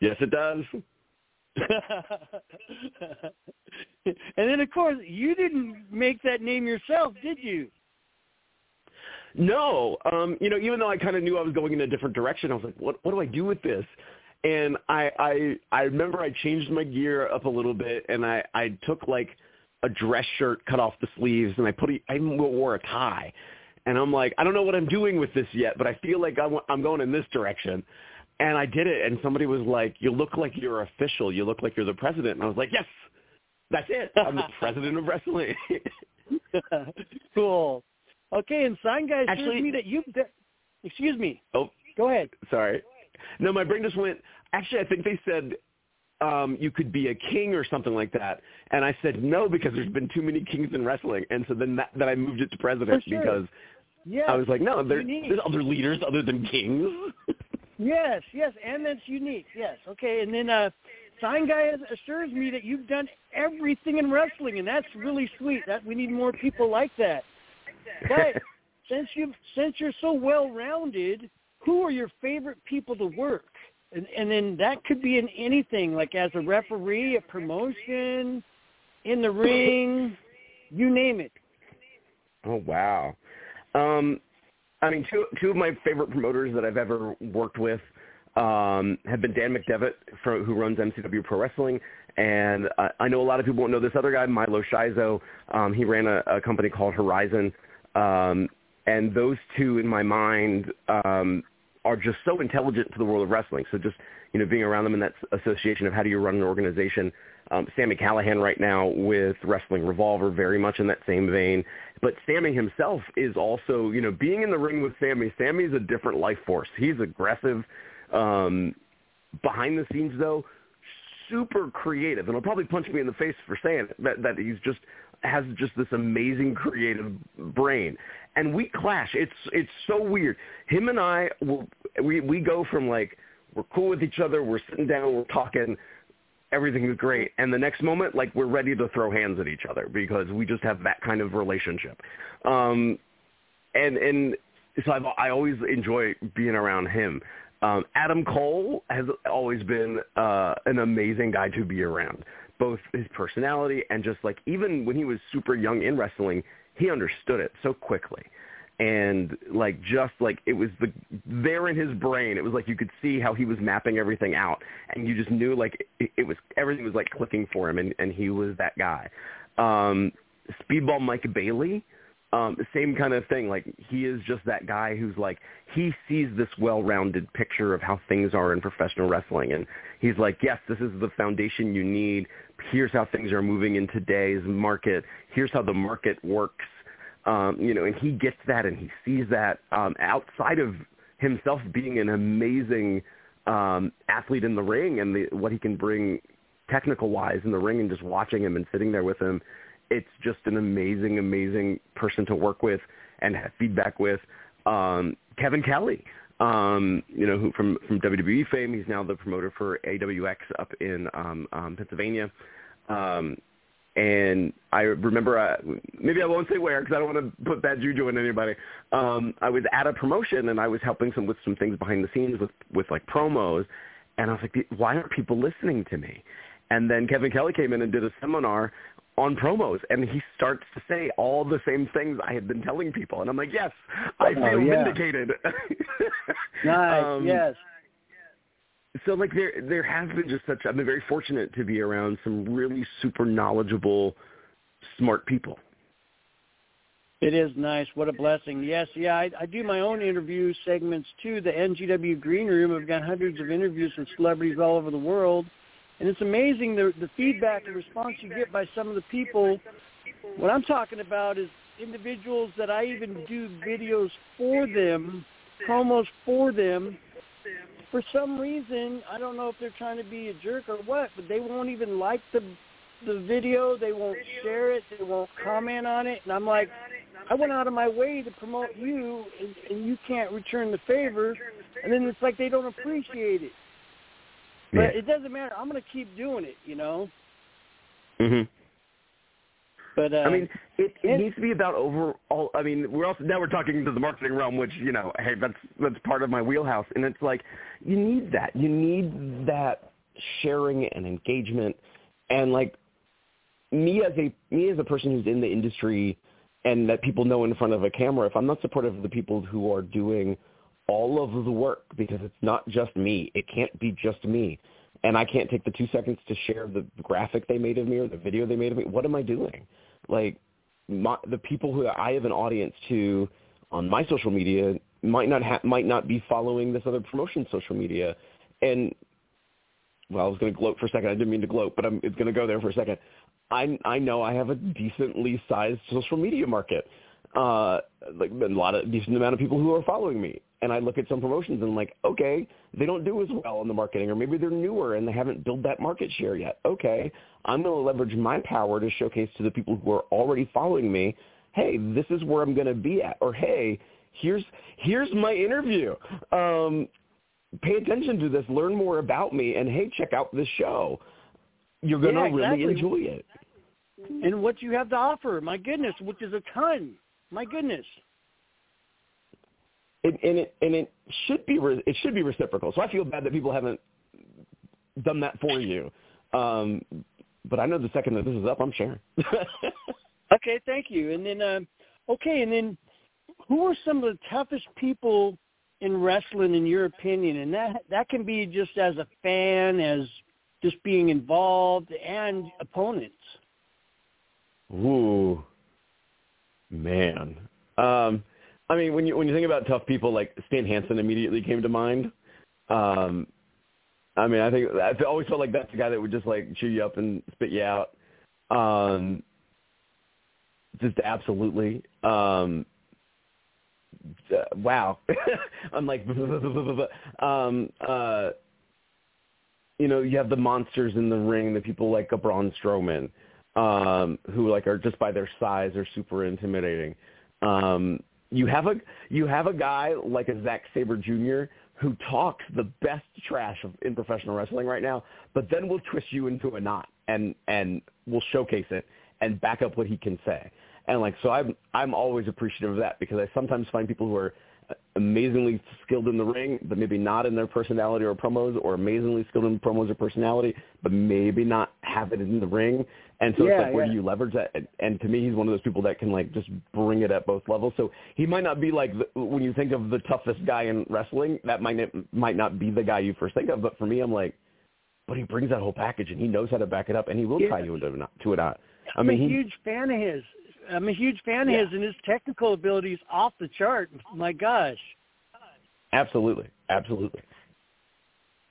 Yes, it does. *laughs* *laughs* and then, of course, you didn't make that name yourself, did you? No, um, you know, even though I kind of knew I was going in a different direction, I was like, what what do I do with this? And I I I remember I changed my gear up a little bit, and I I took like a dress shirt, cut off the sleeves, and I put a, I even wore a tie. And I'm like, I don't know what I'm doing with this yet, but I feel like I'm, I'm going in this direction. And I did it, and somebody was like, "You look like you're official. You look like you're the president." And I was like, "Yes, that's it. I'm the president of wrestling." *laughs* cool. Okay, and sign guys actually me that you. Excuse me. Oh, go ahead. Sorry. No, my brain just went. Actually, I think they said um, you could be a king or something like that, and I said no because there's been too many kings in wrestling, and so then that, that I moved it to president sure. because yes, I was like, no, there, there's other leaders other than kings. Yes, yes, and that's unique. Yes, okay. And then uh, Sign Guy assures me that you've done everything in wrestling, and that's really sweet. That we need more people like that. But *laughs* since you since you're so well rounded, who are your favorite people to work? And, and then that could be in anything, like as a referee, a promotion, in the ring, you name it. Oh wow. Um, I mean, two two of my favorite promoters that I've ever worked with um, have been Dan McDevitt, who runs MCW Pro Wrestling, and I know a lot of people won't know this other guy, Milo Shizo. Um, he ran a, a company called Horizon, um, and those two, in my mind, um, are just so intelligent to the world of wrestling. So just you know, being around them in that association of how do you run an organization. Um, Sami Callihan right now with Wrestling Revolver, very much in that same vein. But Sami himself is also, you know, being in the ring with Sami. Sami's a different life force. He's aggressive. Um, behind the scenes, though, super creative. And he'll probably punch me in the face for saying it, that, that he's just has just this amazing creative brain, and we clash. It's it's so weird. Him and I we we go from like we're cool with each other, we're sitting down, we're talking, everything is great, and the next moment like we're ready to throw hands at each other because we just have that kind of relationship. Um, and and so I've, I always enjoy being around him. Um, Adam Cole has always been uh, an amazing guy to be around, both his personality and just like even when he was super young in wrestling, he understood it so quickly. And like just like it was the there in his brain, it was like you could see how he was mapping everything out, and you just knew like it, it was everything was like clicking for him, and, and he was that guy. Um, Speedball Mike Bailey, um, same kind of thing. Like he is just that guy who's like he sees this well-rounded picture of how things are in professional wrestling, and he's like, yes, this is the foundation you need. Here's how things are moving in today's market. Here's how the market works. Um, you know, and he gets that and he sees that um, outside of himself being an amazing um, athlete in the ring and the, what he can bring technical wise in the ring and just watching him and sitting there with him it's just an amazing, amazing person to work with and have feedback with. Um, Kevin Kelly, um, you know, who from from WWE fame, he's now the promoter for AWX up in um, um, Pennsylvania. Um, and I remember, uh, maybe I won't say where because I don't want to put bad juju on anybody. Um, I was at a promotion and I was helping some with some things behind the scenes with with like promos, and I was like, why aren't people listening to me? And then Kevin Kelly came in and did a seminar on promos and he starts to say all the same things I had been telling people and I'm like, Yes, I oh, feel oh, yeah. vindicated. *laughs* nice, um, yes. So like there there has been just such I've been very fortunate to be around some really super knowledgeable, smart people. It is nice. What a blessing. Yes, yeah, I, I do my own interview segments too. The NGW Green Room. I've got hundreds of interviews with celebrities all over the world and it's amazing the, the feedback and response you get by some of the people. What I'm talking about is individuals that I even do videos for them, promos for them. For some reason, I don't know if they're trying to be a jerk or what, but they won't even like the the video. They won't share it. They won't comment on it. And I'm like, I went out of my way to promote you, and, and you can't return the favor. And then it's like they don't appreciate it. But yeah. it doesn't matter. I'm going to keep doing it, you know. Mhm. But uh, I mean, it, it needs to be about overall. I mean, we're also now we're talking to the marketing realm, which you know, hey, that's that's part of my wheelhouse, and it's like you need that. You need that sharing and engagement, and like me as a me as a person who's in the industry and that people know in front of a camera. If I'm not supportive of the people who are doing all of the work because it's not just me. It can't be just me. And I can't take the two seconds to share the graphic they made of me or the video they made of me. What am I doing? Like my, the people who I have an audience to on my social media might not ha- might not be following this other promotion social media. And well, I was going to gloat for a second. I didn't mean to gloat, but I'm, it's going to go there for a second. I I know I have a decently sized social media market, uh, like a lot of decent amount of people who are following me and I look at some promotions and I'm like, okay, they don't do as well in the marketing, or maybe they're newer and they haven't built that market share yet. Okay, I'm going to leverage my power to showcase to the people who are already following me, hey, this is where I'm going to be at, or hey, here's here's my interview. Um, pay attention to this, learn more about me, and hey, check out this show. You're going to yeah, really enjoy it. And what you have to offer, my goodness, which is a ton. My goodness and, and it and it should be re- it should be reciprocal. So I feel bad that people haven't done that for you. Um, but I know the second that this is up, I'm sharing. *laughs* okay, thank you. And then, uh, okay, and then, who are some of the toughest people in wrestling, in your opinion? And that that can be just as a fan, as just being involved, and opponents. Ooh, man. Um, I mean, when you when you think about tough people, like Stan Hansen immediately came to mind. Um, I mean, I think I always felt like that's the guy that would just like chew you up and spit you out. Um, just absolutely. Um, uh, wow. *laughs* I'm like, *laughs* um, uh, you know, you have the monsters in the ring, the people like a Braun Strowman. um, who like are just by their size are super intimidating. Um, you have a you have a guy like a Zack Sabre Jr. who talks the best trash of, in professional wrestling right now, but then will twist you into a knot and and will showcase it and back up what he can say. And like so, I'm I'm always appreciative of that because I sometimes find people who are amazingly skilled in the ring, but maybe not in their personality or promos, or amazingly skilled in promos or personality, but maybe not have it in the ring. And so yeah, it's like, where yeah. do you leverage that? And to me, he's one of those people that can like just bring it at both levels. So he might not be like the, when you think of the toughest guy in wrestling, that might not, might not be the guy you first think of. But for me, I'm like, but he brings that whole package, and he knows how to back it up, and he will Yeah. tie you into a knot, to knot. I I'm mean, a he, huge fan of his. I'm a huge fan Yeah. of his, and his technical abilities off the chart. My gosh. absolutely, absolutely.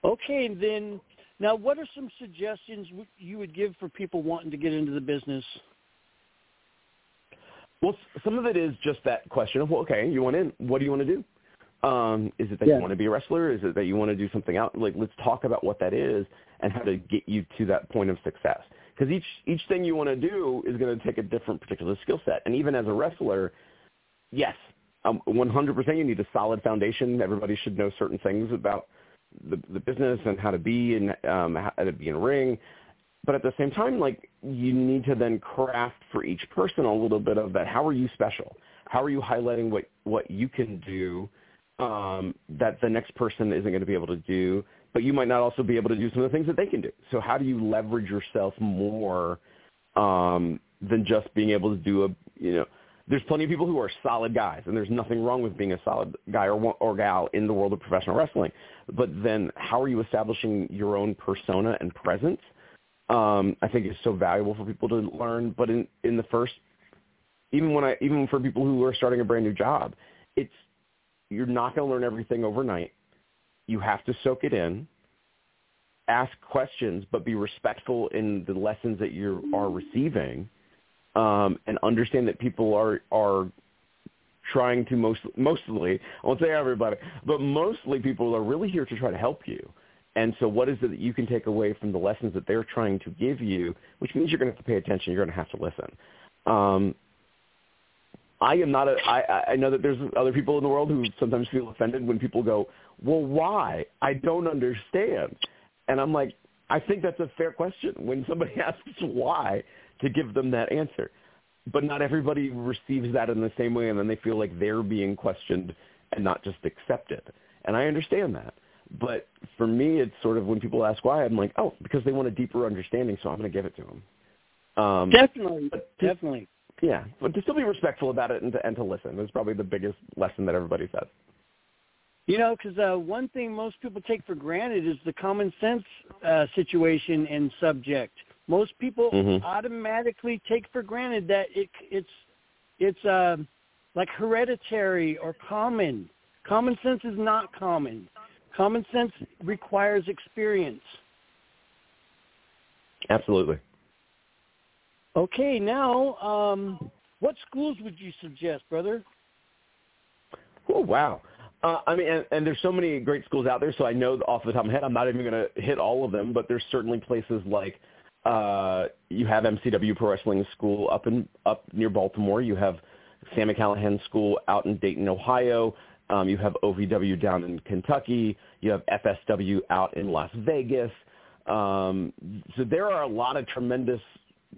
Okay, then now what are some suggestions you would give for people wanting to get into the business? Well, some of it is just that question of, well, okay, you want in. What do you want to do? Um, is it that Yeah. you want to be a wrestler? Is it that you want to do something else? Like, let's talk about what that is and how to get you to that point of success. Because each each thing you want to do is going to take a different particular skill set. And even as a wrestler, yes, um, 100% you need a solid foundation. Everybody should know certain things about the, the business and how to be and um, how to be in a ring. But at the same time, like you need to then craft for each person a little bit of that. How are you special? How are you highlighting what what you can do um, that the next person isn't going to be able to do? But you might not also be able to do some of the things that they can do. So how do you leverage yourself more um, than just being able to do a you know? There's plenty of people who are solid guys, and there's nothing wrong with being a solid guy or or gal in the world of professional wrestling. But then, how are you establishing your own persona and presence? um, I think is so valuable for people to learn. But in in the first, even when I even for people who are starting a brand new job, it's you're not going to learn everything overnight. You have to soak it in, ask questions, but be respectful in the lessons that you are receiving, um, and understand that people are are trying to most mostly I won't say everybody, but mostly people are really here to try to help you. And so what is it that you can take away from the lessons that they're trying to give you, which means you're going to have to pay attention. You're going to have to listen. Um, I am not a, I, I know that there's other people in the world who sometimes feel offended when people go, well, why? I don't understand. And I'm like, I think that's a fair question when somebody *laughs* asks why to give them that answer. But not everybody receives that in the same way, and then they feel like they're being questioned and not just accepted. And I understand that. But for me, it's sort of when people ask why, I'm like, oh, because they want a deeper understanding, so I'm going to give it to them. Um, Definitely, but to- definitely. yeah, but to still be respectful about it and to, and to listen is probably the biggest lesson that everybody says. You know, because uh, one thing most people take for granted is the common sense uh, situation and subject. Most people Mhm. automatically take for granted that it, it's it's uh, like hereditary or common. Common sense is not common. Common sense requires experience. Absolutely. Okay, now, um, what schools would you suggest, brother? Oh wow. Uh, I mean, and, and there's so many great schools out there. So I know off the top of my head, I'm not even going to hit all of them, but there's certainly places like uh, you have MCW Pro Wrestling School up in up near Baltimore. You have Sami Callihan School out in Dayton, Ohio. Um, you have OVW down in Kentucky. You have FSW out in Las Vegas. Um, so there are a lot of tremendous,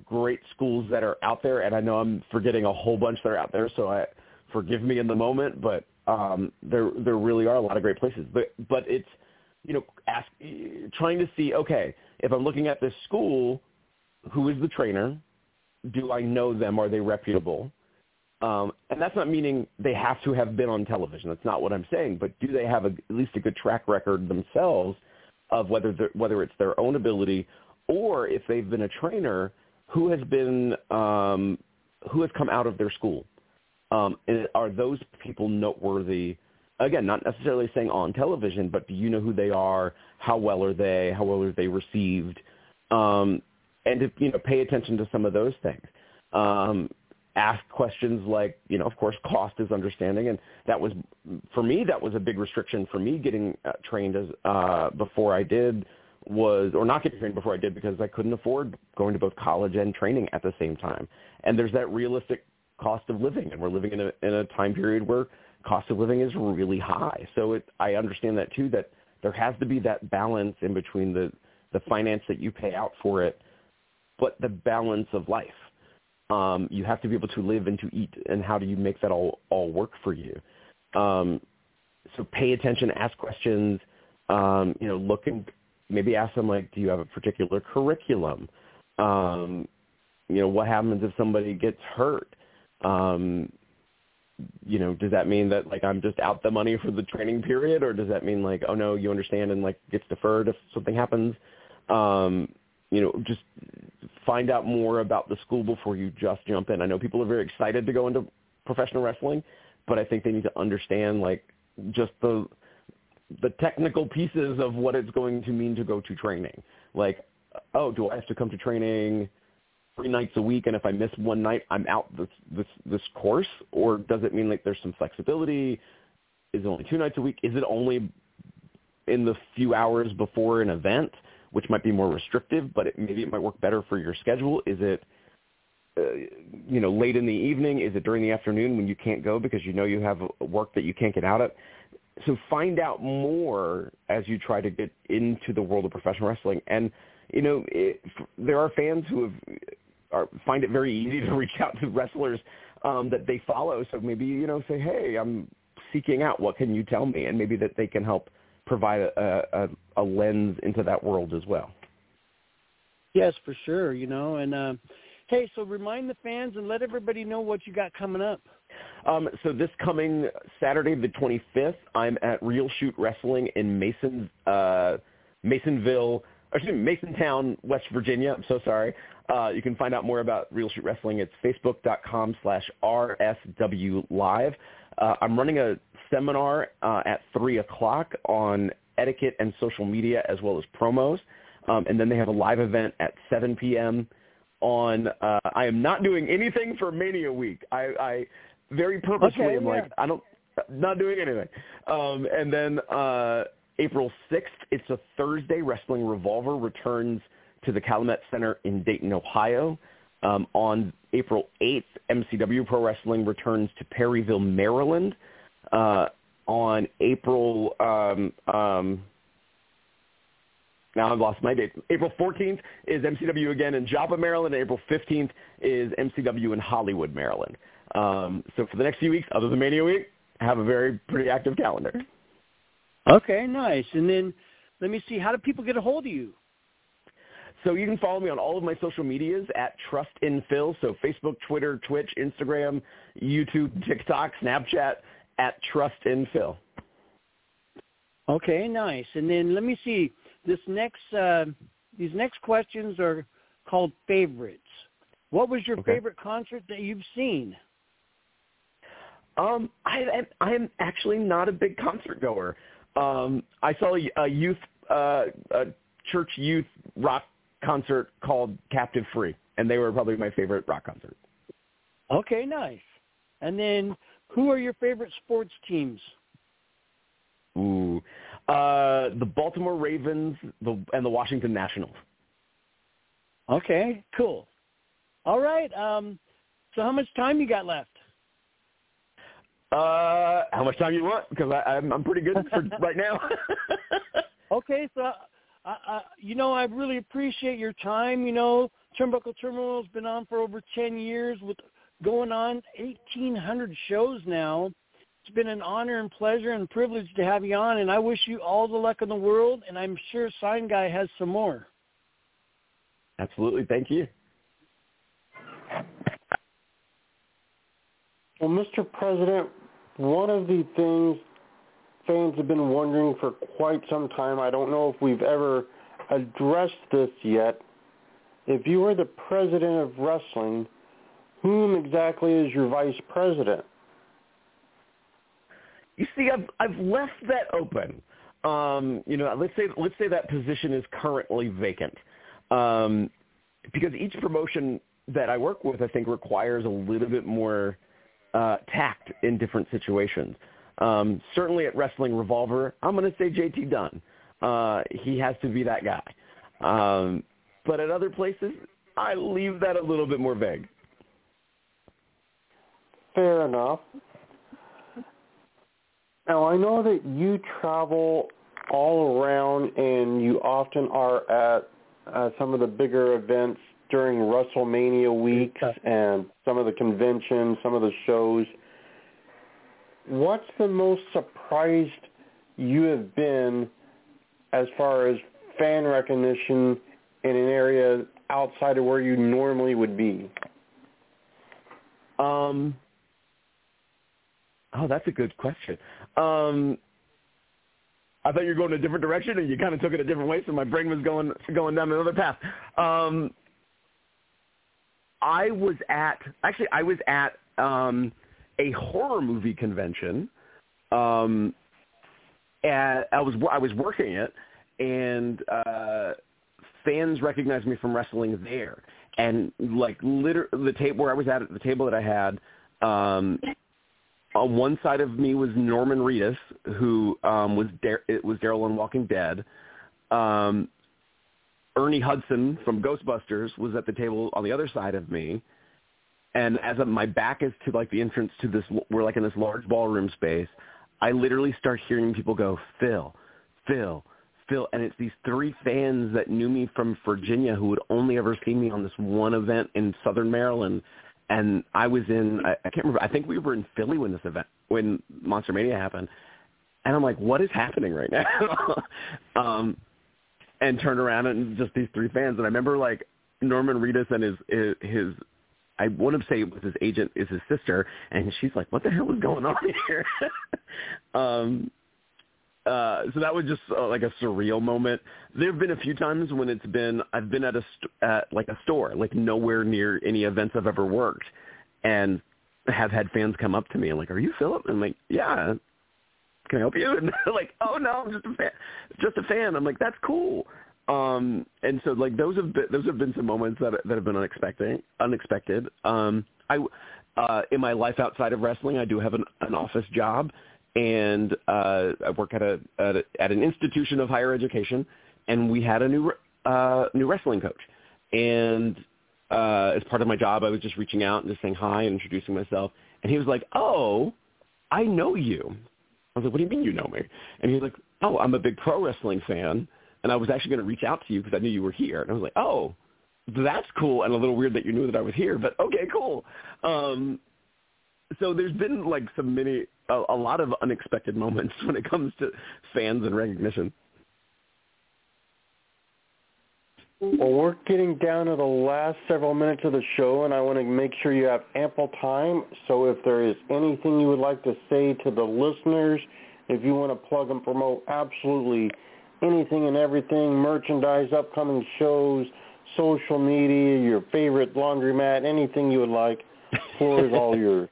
great schools that are out there, and I know I'm forgetting a whole bunch that are out there. So I forgive me in the moment, but um, there there really are a lot of great places. But but it's you know ask trying to see okay if I'm looking at this school, who is the trainer? Do I know them? Are they reputable? Um, and that's not meaning they have to have been on television. That's not what I'm saying. But do they have a, at least a good track record themselves of whether whether it's their own ability or if they've been a trainer who has been um, who has come out of their school? Um, and are those people noteworthy? Again, not necessarily saying on television, but do you know who they are? How well are they? How well are they received? Um, and to you know, pay attention to some of those things. Um, ask questions like, you know, of course, cost is understanding, and that was for me that was a big restriction for me getting uh, trained as uh, before I did was, or not getting trained before I did because I couldn't afford going to both college and training at the same time. And there's that realistic cost of living, and we're living in a in a time period where cost of living is really high. So it, I understand that too. That there has to be that balance in between the the finance that you pay out for it, but the balance of life. Um, you have to be able to live and to eat, and how do you make that all all work for you? Um, so pay attention, ask questions. Um, you know, look and maybe ask them like, do you have a particular curriculum? Um, you know, what happens if somebody gets hurt? Um, you know, does that mean that like I'm just out the money for the training period, or does that mean like, oh no, you understand and like gets deferred if something happens? Um, you know, just find out more about the school before you just jump in. I know people are very excited to go into professional wrestling, but I think they need to understand like just the the technical pieces of what it's going to mean to go to training. Like, oh, do I have to come to training three nights a week, and if I miss one night, I'm out this this this course, or does it mean like there's some flexibility? Is it only two nights a week? Is it only in the few hours before an event, which might be more restrictive, but it, maybe it might work better for your schedule? Is it uh, you know late in the evening? Is it during the afternoon when you can't go because you know you have work that you can't get out of? So find out more as you try to get into the world of professional wrestling and you know, it, there are fans who have are, find it very easy to *laughs* reach out to wrestlers um, that they follow. So maybe you know, say, hey, I'm seeking out. What can you tell me? And maybe that they can help provide a, a, a lens into that world as well. Yes, for sure. You know, and uh, hey, so remind the fans and let everybody know what you got coming up. Um, so this coming Saturday, the 25th, I'm at Real Shoot Wrestling in Mason, uh, Masonville, excuse me, Masontown, West Virginia. I'm so sorry. Uh, you can find out more about Real Shoot Wrestling. It's facebook.com slash RSW Live. Uh, I'm running a seminar uh, at 3 o'clock on etiquette and social media as well as promos. Um, and then they have a live event at 7 p.m. on, uh, I am not doing anything for Mania Week. I, I very purposely okay, am yeah. like, I don't, not doing anything. Um, and then uh, April 6th, it's a Thursday, Wrestling Revolver returns to the Calumet Center in Dayton, Ohio. Um, on April 8th, MCW Pro Wrestling returns to Perryville, Maryland. Uh, on April, um, um, now I've lost my date. April 14th is MCW again in Joppa, Maryland. April 15th is MCW in Hollywood, Maryland. Um, so for the next few weeks, other than Mania Week, have a very pretty active calendar. Okay, nice. And then let me see, how do people get a hold of you? So you can follow me on all of my social medias at Trust in Phil. So Facebook, Twitter, Twitch, Instagram, YouTube, TikTok, Snapchat at Trust in Phil. Okay, nice. And then let me see. This next, uh, these next questions are called favorites. What was your Okay. favorite concert that you've seen? Um, I am I am actually not a big concert goer. Um, I saw a, a youth uh, a church youth rock concert called Captive Free, and they were probably my favorite rock concert. Okay, nice. And then who are your favorite sports teams? Ooh, uh, the Baltimore Ravens the, and the Washington Nationals. Okay, cool. All right. Um, so how much time you got left? Uh, how much time you want? Because I'm I'm pretty good for *laughs* right now. *laughs* Okay, so I, I, you know, I really appreciate your time. You know, Turnbuckle Turmoil has been on for over ten years, with going on eighteen hundred shows now. It's been an honor and pleasure and privilege to have you on, and I wish you all the luck in the world. And I'm sure Sign Guy has some more. Absolutely, thank you. Well, Mr. President, one of the things fans have been wondering for quite some time, I don't know if we've ever addressed this yet. If you were the president of wrestling, whom exactly is your vice president? You see, I've I've left that open. Um, you know, let's say let's say that position is currently vacant, um, because each promotion that I work with, I think, requires a little bit more uh, tact in different situations. Um, certainly at Wrestling Revolver, I'm going to say JT Dunn. uh, he has to be that guy. Um, but at other places, I leave that a little bit more vague. Fair enough. Now I know that you travel all around, and you often are at uh, some of the bigger events during WrestleMania weeks and some of the conventions, some of the shows. What's the most surprised you have been as far as fan recognition in an area outside of where you normally would be? Um, oh, that's a good question. Um, I thought you were going a different direction, and you kind of took it a different way, so my brain was going going down another path. Um, I was at actually I was at um, a horror movie convention. Um, and I was I was working it, and uh, fans recognized me from wrestling there. And like liter- the table where I was at, the table that I had, um, on one side of me was Norman Reedus, who um, was Dar- it was Daryl on Walking Dead. Um, Ernie Hudson from Ghostbusters was at the table on the other side of me. And as my back is to like the entrance to this, we're like in this large ballroom space. I literally start hearing people go, Phil, Phil, Phil, and it's these three fans that knew me from Virginia who would only ever see me on this one event in Southern Maryland, and I was in I, I can't remember I think we were in Philly when this event when Monster Mania happened, and I'm like, what is happening right now? *laughs* um, and turned around and just these three fans, and I remember like Norman Reedus and his his, his I want to say it was his agent is his sister, and she's like, "What the hell is going on here?" *laughs* um, uh, so that was just uh, like a surreal moment. There have been a few times when it's been I've been at a st- at like a store, like nowhere near any events I've ever worked, and have had fans come up to me and like, "Are you Philip?" And I'm like, "Yeah." Can I help you? *laughs* And they're like, "Oh no, I'm just a fan. Just a fan." I'm like, "That's cool." Um, and so like those have been those have been some moments that that have been unexpected. Unexpected. Um, I uh, in my life outside of wrestling, I do have an, an office job and uh, I work at a, at a at an institution of higher education, and we had a new uh, new wrestling coach, and uh, as part of my job, I was just reaching out and just saying hi and introducing myself, and he was like, "Oh, I know you." I was like, "What do you mean you know me?" And he was like, "Oh, I'm a big pro wrestling fan, and I was actually going to reach out to you because I knew you were here." And I was like, "Oh." That's cool and a little weird that you knew that I was here, but okay, cool. Um, so there's been like some many a, a lot of unexpected moments *laughs* when it comes to fans and recognition. Well, we're getting down to the last several minutes of the show, and I want to make sure you have ample time. So if there is anything you would like to say to the listeners, if you want to plug and promote absolutely anything and everything, merchandise, upcoming shows, social media, your favorite laundromat, anything you would like, floor is all *laughs* yours.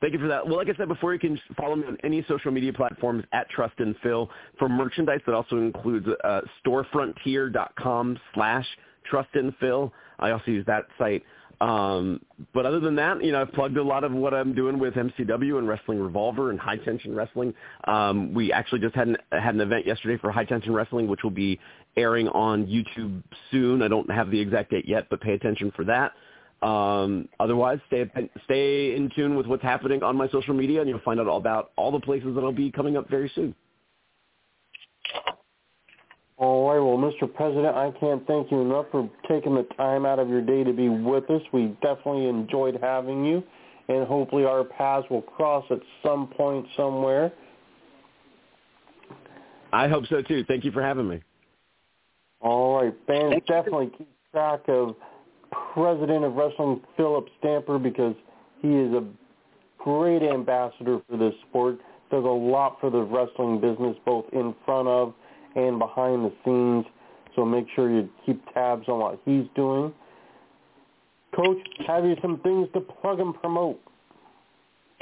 Thank you for that. Well, like I said before, you can follow me on any social media platforms at Trust in Phil for merchandise. That also includes uh, storefrontier.com slash Trust in Phil. I also use that site. Um, but other than that, you know, I've plugged a lot of what I'm doing with MCW and Wrestling Revolver and High Tension Wrestling. Um, we actually just had an, had an event yesterday for High Tension Wrestling, which will be airing on YouTube soon. I don't have the exact date yet, but pay attention for that. Um, otherwise, stay stay in tune with what's happening on my social media, and you'll find out all about all the places that I'll be coming up very soon. All right. Well, Mr. President, I can't thank you enough for taking the time out of your day to be with us. We definitely enjoyed having you, and hopefully our paths will cross at some point somewhere. I hope so too. Thank you for having me. All right, fans, definitely keep track of president of wrestling, Philip Stamper, because he is a great ambassador for this sport. Does a lot for the wrestling business, both in front of and behind the scenes. So make sure you keep tabs on what he's doing. Coach, have you some things to plug and promote?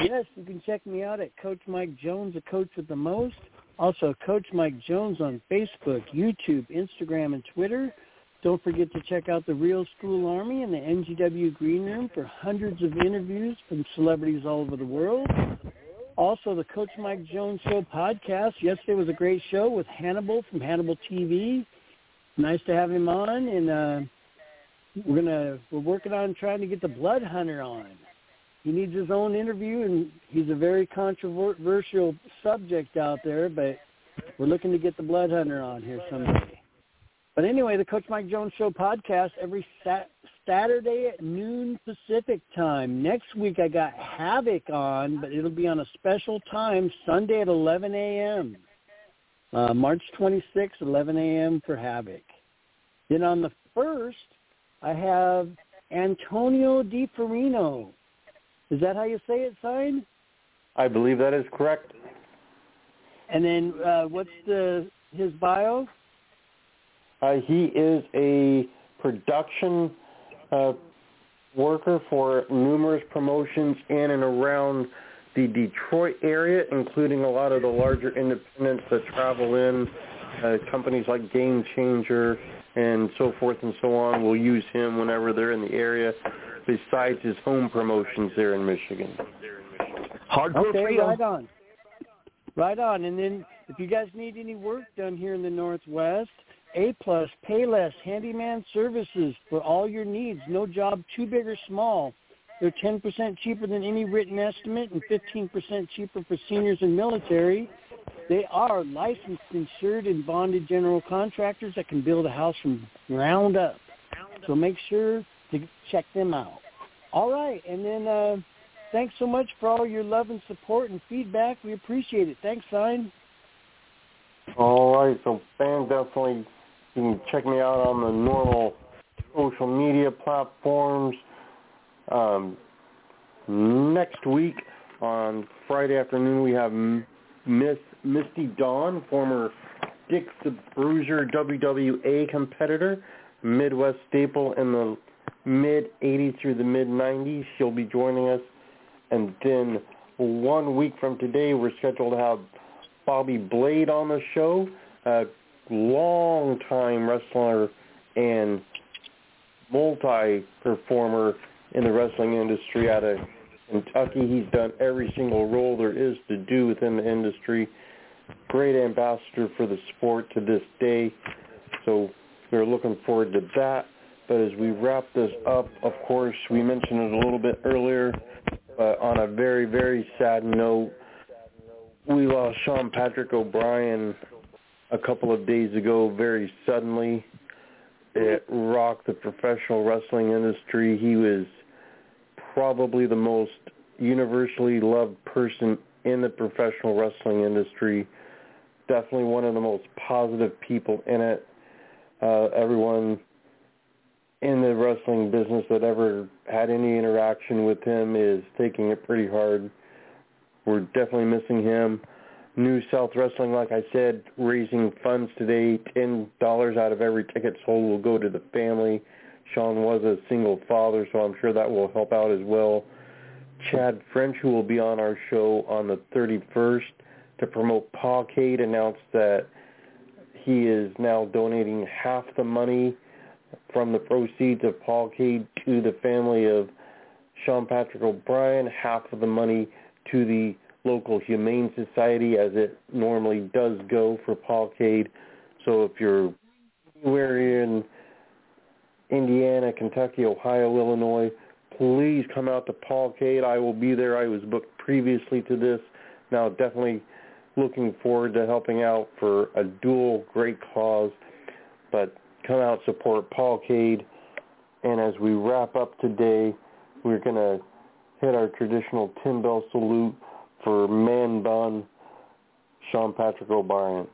Yes, you can check me out at Coach Mike Jones, a coach with the most. Also, Coach Mike Jones on Facebook, YouTube, Instagram, and Twitter. Don't forget to check out the Real School Army and the NGW Green Room for hundreds of interviews from celebrities all over the world. Also, the Coach Mike Jones Show podcast. Yesterday was a great show with Hannibal from Hannibal TV. Nice to have him on, and uh, we're gonna we're working on trying to get the Blood Hunter on. He needs his own interview, and he's a very controversial subject out there. But we're looking to get the Blood Hunter on here someday. But anyway, the Coach Mike Jones Show podcast every sat- Saturday at noon Pacific time. Next week I got Havoc on, but it'll be on a special time, Sunday at 11 a.m. Uh, March 26th, 11 a.m. for Havoc. Then on the 1st, I have Antonio DiFerino. Is that how you say it, sign? I believe that is correct. And then uh, what's the his bio? Uh, he is a production uh, worker for numerous promotions in and around the Detroit area, including a lot of the larger independents that travel in. Uh, companies like Game Changer and so forth and so on will use him whenever they're in the area, besides his home promotions there in Michigan. Hardcore okay, freedom. right on. Right on. And then if you guys need any work done here in the Northwest, A plus, Payless, handyman services for all your needs. No job too big or small. They're 10% cheaper than any written estimate and 15% cheaper for seniors and military. They are licensed, insured, and bonded general contractors that can build a house from ground up. So make sure to check them out. All right, and then uh, thanks so much for all your love and support and feedback. We appreciate it. Thanks, Sign. All right, so fans definitely you can check me out on the normal social media platforms. Um, next week on Friday afternoon we have Miss Misty Dawn, former Dick the Bruiser WWA competitor, Midwest staple in the mid 80s through the mid 90s. She'll be joining us. And then one week from today, we're scheduled to have Bobby Blade on the show, a long-time wrestler and multi-performer in the wrestling industry out of Kentucky. He's done every single role there is to do within the industry. Great ambassador for the sport to this day. So we're looking forward to that. But as we wrap this up, of course, we mentioned it a little bit earlier, but on a very, very sad note, we lost Sean Patrick O'Brien a couple of days ago very suddenly. It rocked the professional wrestling industry. He was probably the most universally loved person in the professional wrestling industry. Definitely one of the most positive people in it. Uh, everyone in the wrestling business that ever had any interaction with him is taking it pretty hard. We're definitely missing him. New South Wrestling, like I said, raising funds today. Ten dollars out of every ticket sold will go to the family. Sean was a single father, so I'm sure that will help out as well. Chad French, who will be on our show on the 31st to promote Pawcade, announced that he is now donating half the money from the proceeds of Pawcade to the family of Sean Patrick O'Brien, half of the money to the local humane society as it normally does go for Pawcade. So if you're anywhere in Indiana, Kentucky, Ohio, Illinois, please come out to Pawcade. I will be there. I was booked previously to this. Now definitely looking forward to helping out for a dual great cause. But come out support Pawcade. And as we wrap up today, we're going to hit our traditional ten bell salute for man bun Sean Patrick O'Brien.